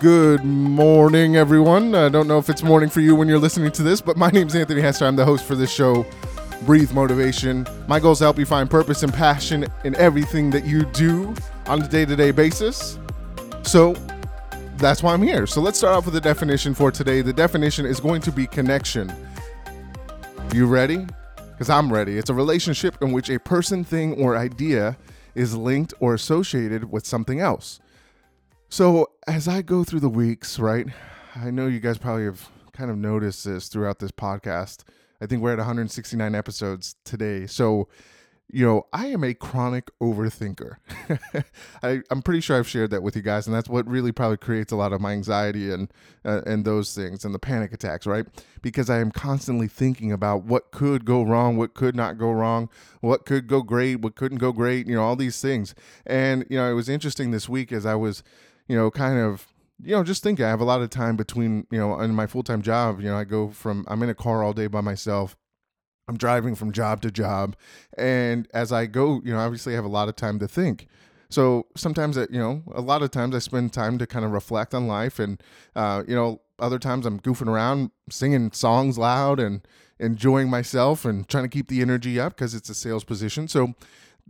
Good morning, everyone. I don't know if it's morning for you when you're listening to this, but my name's Anthony Hester. I'm the host for this show, Breathe Motivation. My goal is to help you find purpose and passion in everything that you do on a day to day basis. So that's why I'm here. So let's start off with the definition for today. The definition is going to be connection. You ready? Because I'm ready. It's a relationship in which a person, thing, or idea is linked or associated with something else. So as I go through the weeks, right, I know you guys probably have kind of noticed this throughout this podcast. I think we're at 169 episodes today. So, you know, I am a chronic overthinker. I, I'm pretty sure I've shared that with you guys, and that's what really probably creates a lot of my anxiety and uh, and those things and the panic attacks, right? Because I am constantly thinking about what could go wrong, what could not go wrong, what could go great, what couldn't go great, you know, all these things. And you know, it was interesting this week as I was you know, kind of, you know, just think I have a lot of time between, you know, in my full time job. You know, I go from, I'm in a car all day by myself. I'm driving from job to job. And as I go, you know, obviously I have a lot of time to think. So sometimes, I, you know, a lot of times I spend time to kind of reflect on life. And, uh, you know, other times I'm goofing around, singing songs loud and enjoying myself and trying to keep the energy up because it's a sales position. So,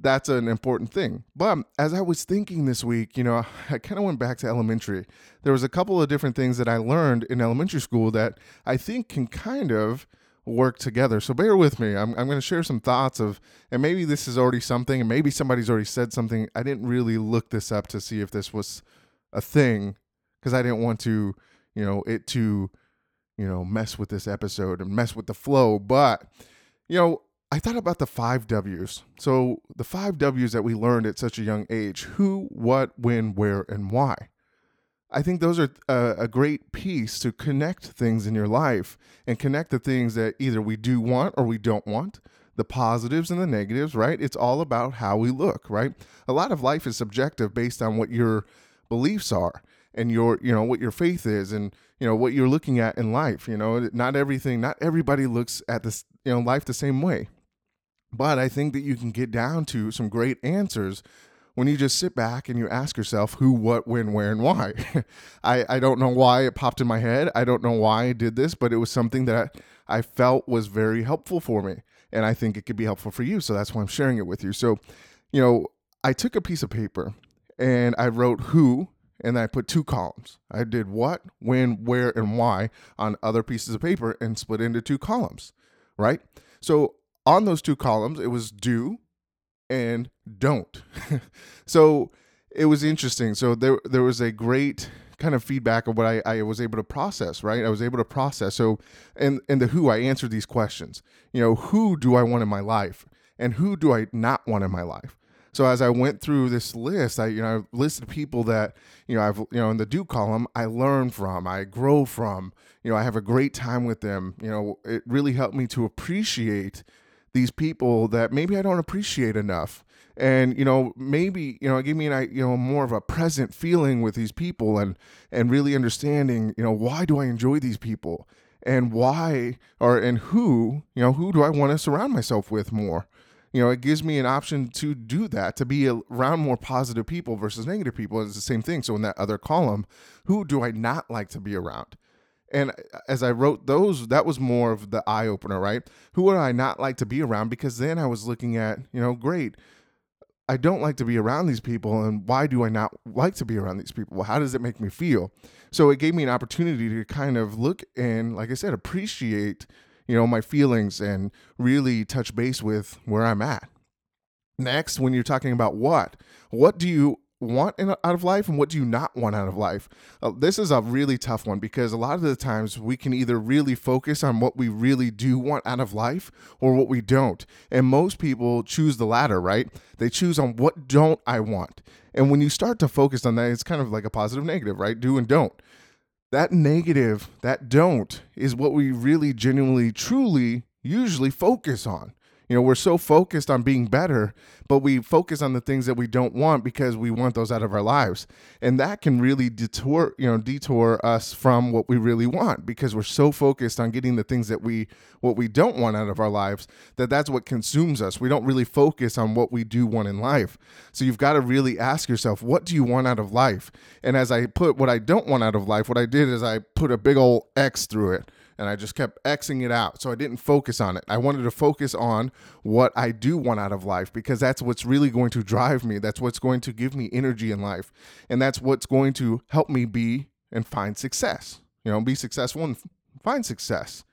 that's an important thing. But as I was thinking this week, you know, I kind of went back to elementary. There was a couple of different things that I learned in elementary school that I think can kind of work together. So bear with me. I'm, I'm going to share some thoughts of, and maybe this is already something, and maybe somebody's already said something. I didn't really look this up to see if this was a thing because I didn't want to, you know, it to, you know, mess with this episode and mess with the flow. But, you know, I thought about the five W's. So, the five W's that we learned at such a young age who, what, when, where, and why. I think those are a, a, great piece to connect things in your life and connect the things that either we do want or we don't want, the positives and the negatives, right? It's all about how we look, right? A lot of life is subjective based on what your beliefs are and your, you know, what your faith is and, you know, what you're looking at in life. You know, not everything, not everybody looks at this, you know, life the same way. But I think that you can get down to some great answers when you just sit back and you ask yourself who, what, when, where, and why. I, I don't know why it popped in my head. I don't know why I did this, but it was something that I, I felt was very helpful for me. And I think it could be helpful for you. So that's why I'm sharing it with you. So, you know, I took a piece of paper and I wrote who and I put two columns. I did what, when, where, and why on other pieces of paper and split into two columns, right? So on those two columns, it was do and don't. so it was interesting. So there there was a great kind of feedback of what I, I was able to process, right? I was able to process. So and and the who I answered these questions. You know, who do I want in my life? And who do I not want in my life? So as I went through this list, I you know I listed people that you know I've you know in the do column I learn from, I grow from, you know I have a great time with them. You know it really helped me to appreciate these people that maybe I don't appreciate enough. And you know, maybe you know, it gave me an you know more of a present feeling with these people, and and really understanding, you know, why do I enjoy these people, and why or and who, you know, who do I want to surround myself with more. You know, it gives me an option to do that, to be around more positive people versus negative people. It's the same thing. So in that other column, who do I not like to be around? And uh, as I wrote those, that was more of the eye opener, right? Who would I not like to be around? Because then I was looking at, you know, great. I don't like to be around these people. And why do I not like to be around these people? How does it make me feel? So it gave me an opportunity to kind of look and, like I said, appreciate, you know, my feelings and really touch base with where I'm at. Next, when you're talking about what, what do you want in, out of life and what do you not want out of life? Uh, this is a really tough one because a lot of the times we can either really focus on what we really do want out of life or what we don't. And most people choose the latter, right? They choose on what don't I want. And when you start to focus on that, it's kind of like a positive negative, right? Do and don't. That negative, that don't, is what we really genuinely, truly, usually focus on You know, we're so focused on being better, but we focus on the things that we don't want because we want those out of our lives. And that can really detour, you know, detour us from what we really want because we're so focused on getting the things that we what we don't want out of our lives that that's what consumes us. We don't really focus on what we do want in life. So you've got to really ask yourself, what do you want out of life? And as I put what I don't want out of life, what I did is I put a big old X through it and I just kept Xing it out. So I didn't focus on it. I wanted to focus on what I do want out of life because that's what's really going to drive me. That's what's going to give me energy in life. And that's what's going to help me be and find success. You know, be successful and find success.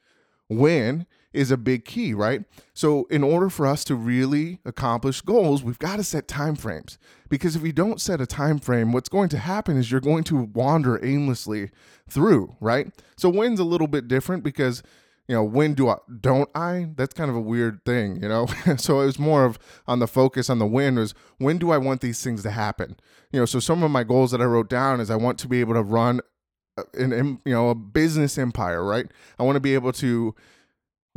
When is a big key, right? So in order for us to really accomplish goals, we've got to set time frames. Because if you don't set a time frame, what's going to happen is you're going to wander aimlessly through, right? So when's a little bit different because you know, when do I don't I? That's kind of a weird thing, you know. so it was more of on the focus on the when was when do I want these things to happen? You know, so some of my goals that I wrote down is I want to be able to run uh, an you know a business empire, right? I want to be able to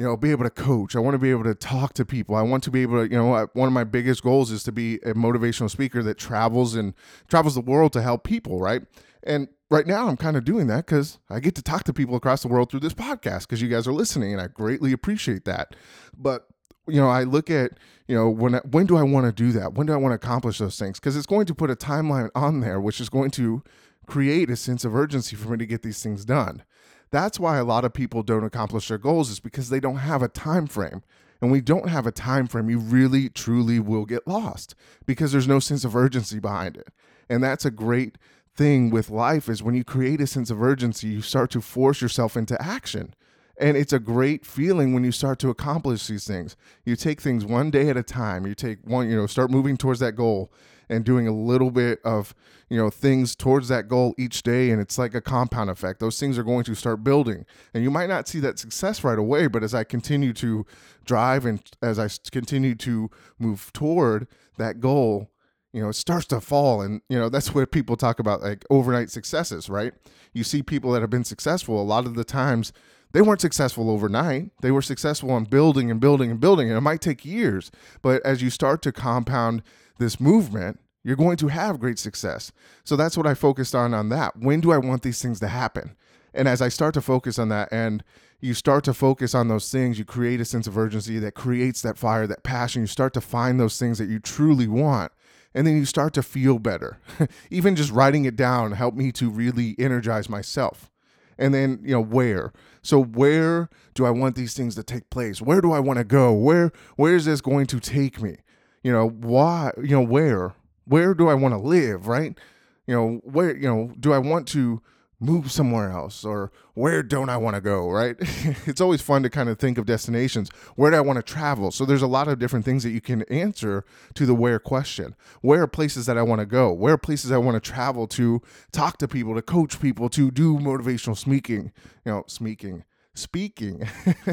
you know, be able to coach. I want to be able to talk to people. I want to be able to, you know, one of my biggest goals is to be a motivational speaker that travels and travels the world to help people, right? And right now I'm kind of doing that because I get to talk to people across the world through this podcast because you guys are listening and I greatly appreciate that. But you know, I look at, you know, when when do I want to do that? When do I want to accomplish those things? Because it's going to put a timeline on there, which is going to create a sense of urgency for me to get these things done. That's why a lot of people don't accomplish their goals is because they don't have a time frame. And we don't have a time frame, you really truly will get lost because there's no sense of urgency behind it. And that's a great thing with life is when you create a sense of urgency, you start to force yourself into action. And it's a great feeling when you start to accomplish these things. You take things one day at a time. You take one, you know, start moving towards that goal and doing a little bit of you know things towards that goal each day and it's like a compound effect. Those things are going to start building. And you might not see that success right away but as i continue to drive and as i continue to move toward that goal you know it starts to fall. And you know that's where people talk about like overnight successes right? You see people that have been successful a lot of the times they weren't successful overnight. They were successful in building and building and building, and it might take years. But as you start to compound this movement, you're going to have great success. So that's what I focused on on that. When do I want these things to happen? And as I start to focus on that and you start to focus on those things, you create a sense of urgency that creates that fire, that passion. You start to find those things that you truly want. And then you start to feel better. Even just writing it down helped me to really energize myself. And then, you know, where? So where do I want these things to take place? Where do I want to go? Where where is this going to take me? you know why you know where where do i want to live right you know where you know do i want to move somewhere else or where don't i want to go right? It's always fun to kind of think of destinations. Where do i want to travel? So there's a lot of different things that you can answer to the where question. Where are places that i want to go? Where are places i want to travel to talk to people to coach people to do motivational speaking you know speaking speaking,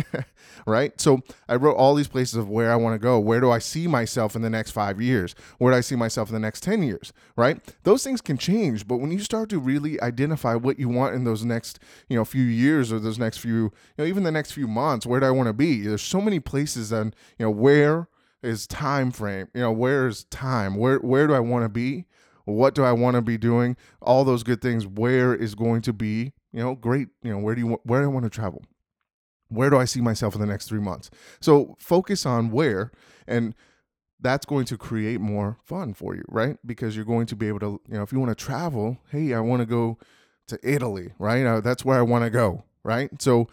right? So I wrote all these places of where I want to go. Where do I see myself in the next five years? Where do I see myself in the next 10 years, right? Those things can change, but when you start to really identify what you want in those next, you know, few years or those next few, you know, even the next few months, where do I want to be? There's so many places and, you know, where is time frame? You know, where is time? Where, where do I want to be? What do I want to be doing? All those good things. Where is going to be you know, great. You know, where do you where do I want to travel? Where do I see myself in the next three months? So focus on where, and that's going to create more fun for you, right? Because you're going to be able to, you know, if you want to travel, hey, I want to go to Italy, right? Uh, that's where I want to go, right? So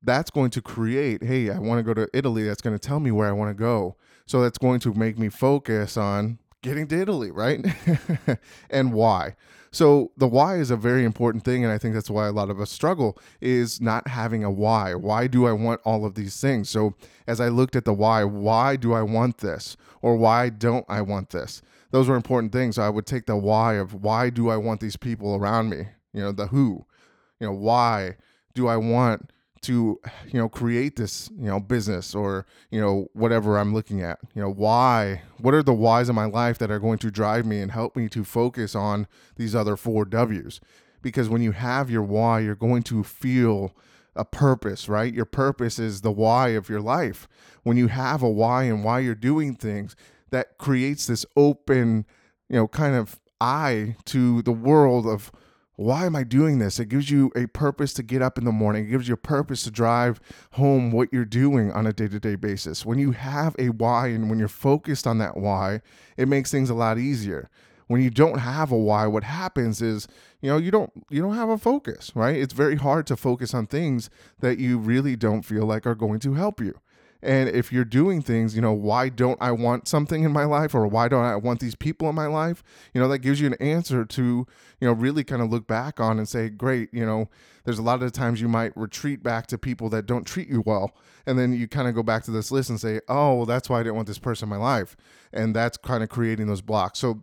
that's going to create, hey, I want to go to Italy. That's going to tell me where I want to go. So that's going to make me focus on getting to Italy, right? and why. So the why is a very important thing, and I think that's why a lot of us struggle is not having a why. Why do I want all of these things? So as I looked at the why, why do I want this, or why don't I want this? Those were important things. So I would take the why of why do I want these people around me? You know, the who. You know, why do I want to you know create this you know business or you know whatever i'm looking at you know why what are the whys in my life that are going to drive me and help me to focus on these other four w's because when you have your why you're going to feel a purpose, right? Your purpose is the why of your life. When you have a why and why you're doing things, that creates this open, you know, kind of eye to the world of why am I doing this? It gives you a purpose to get up in the morning. It gives you a purpose to drive home what you're doing on a day to day basis. When you have a why and when you're focused on that why, it makes things a lot easier. When you don't have a why, what happens is, you know, you don't you don't have a focus, right? It's very hard to focus on things that you really don't feel like are going to help you. And if you're doing things, you know, why don't I want something in my life or why don't I want these people in my life? You know, that gives you an answer to, you know, really kind of look back on and say, great, you know, there's a lot of times you might retreat back to people that don't treat you well. And then you kind of go back to this list and say, oh, well, that's why I didn't want this person in my life. And that's kind of creating those blocks. So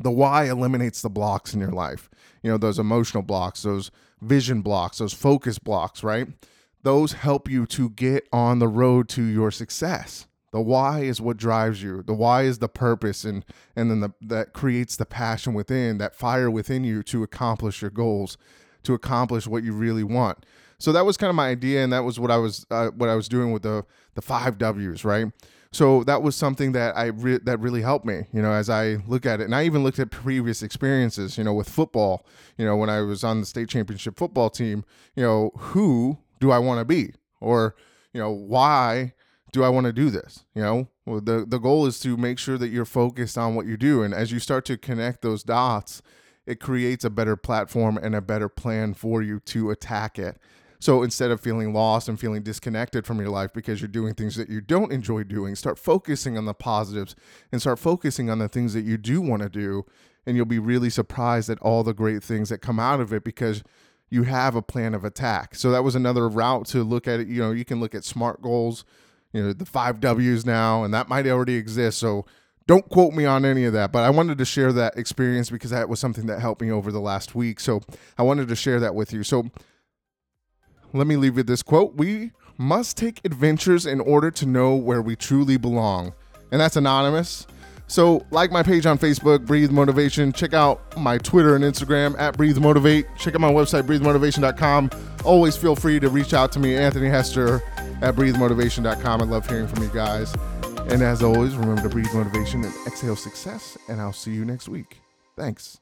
the why eliminates the blocks in your life, you know, those emotional blocks, those vision blocks, those focus blocks, right? Those help you to get on the road to your success. The why is what drives you. The why is the purpose, and and then the, that creates the passion within, that fire within you to accomplish your goals, to accomplish what you really want. So that was kind of my idea, and that was what I was uh, what I was doing with the the five W's, right? So that was something that I re- that really helped me, you know, as I look at it. And I even looked at previous experiences, you know, with football. You know, when I was on the state championship football team, you know, who do I want to be? Or, you know, why do I want to do this? You know, well, the, the goal is to make sure that you're focused on what you do. And as you start to connect those dots, it creates a better platform and a better plan for you to attack it. So instead of feeling lost and feeling disconnected from your life because you're doing things that you don't enjoy doing, start focusing on the positives and start focusing on the things that you do want to do. And you'll be really surprised at all the great things that come out of it because you have a plan of attack. So that was another route to look at it. You know, you can look at SMART goals, you know, the five W's now, and that might already exist. So don't quote me on any of that, but I wanted to share that experience because that was something that helped me over the last week. So I wanted to share that with you. So let me leave you this quote We must take adventures in order to know where we truly belong. And that's anonymous. So, like my page on Facebook, Breathe Motivation. Check out my Twitter and Instagram at Breathe Motivate. Check out my website, breathemotivation.com. Always feel free to reach out to me, Anthony Hester at breathemotivation.com. I love hearing from you guys. And as always, remember to breathe motivation and exhale success. And I'll see you next week. Thanks.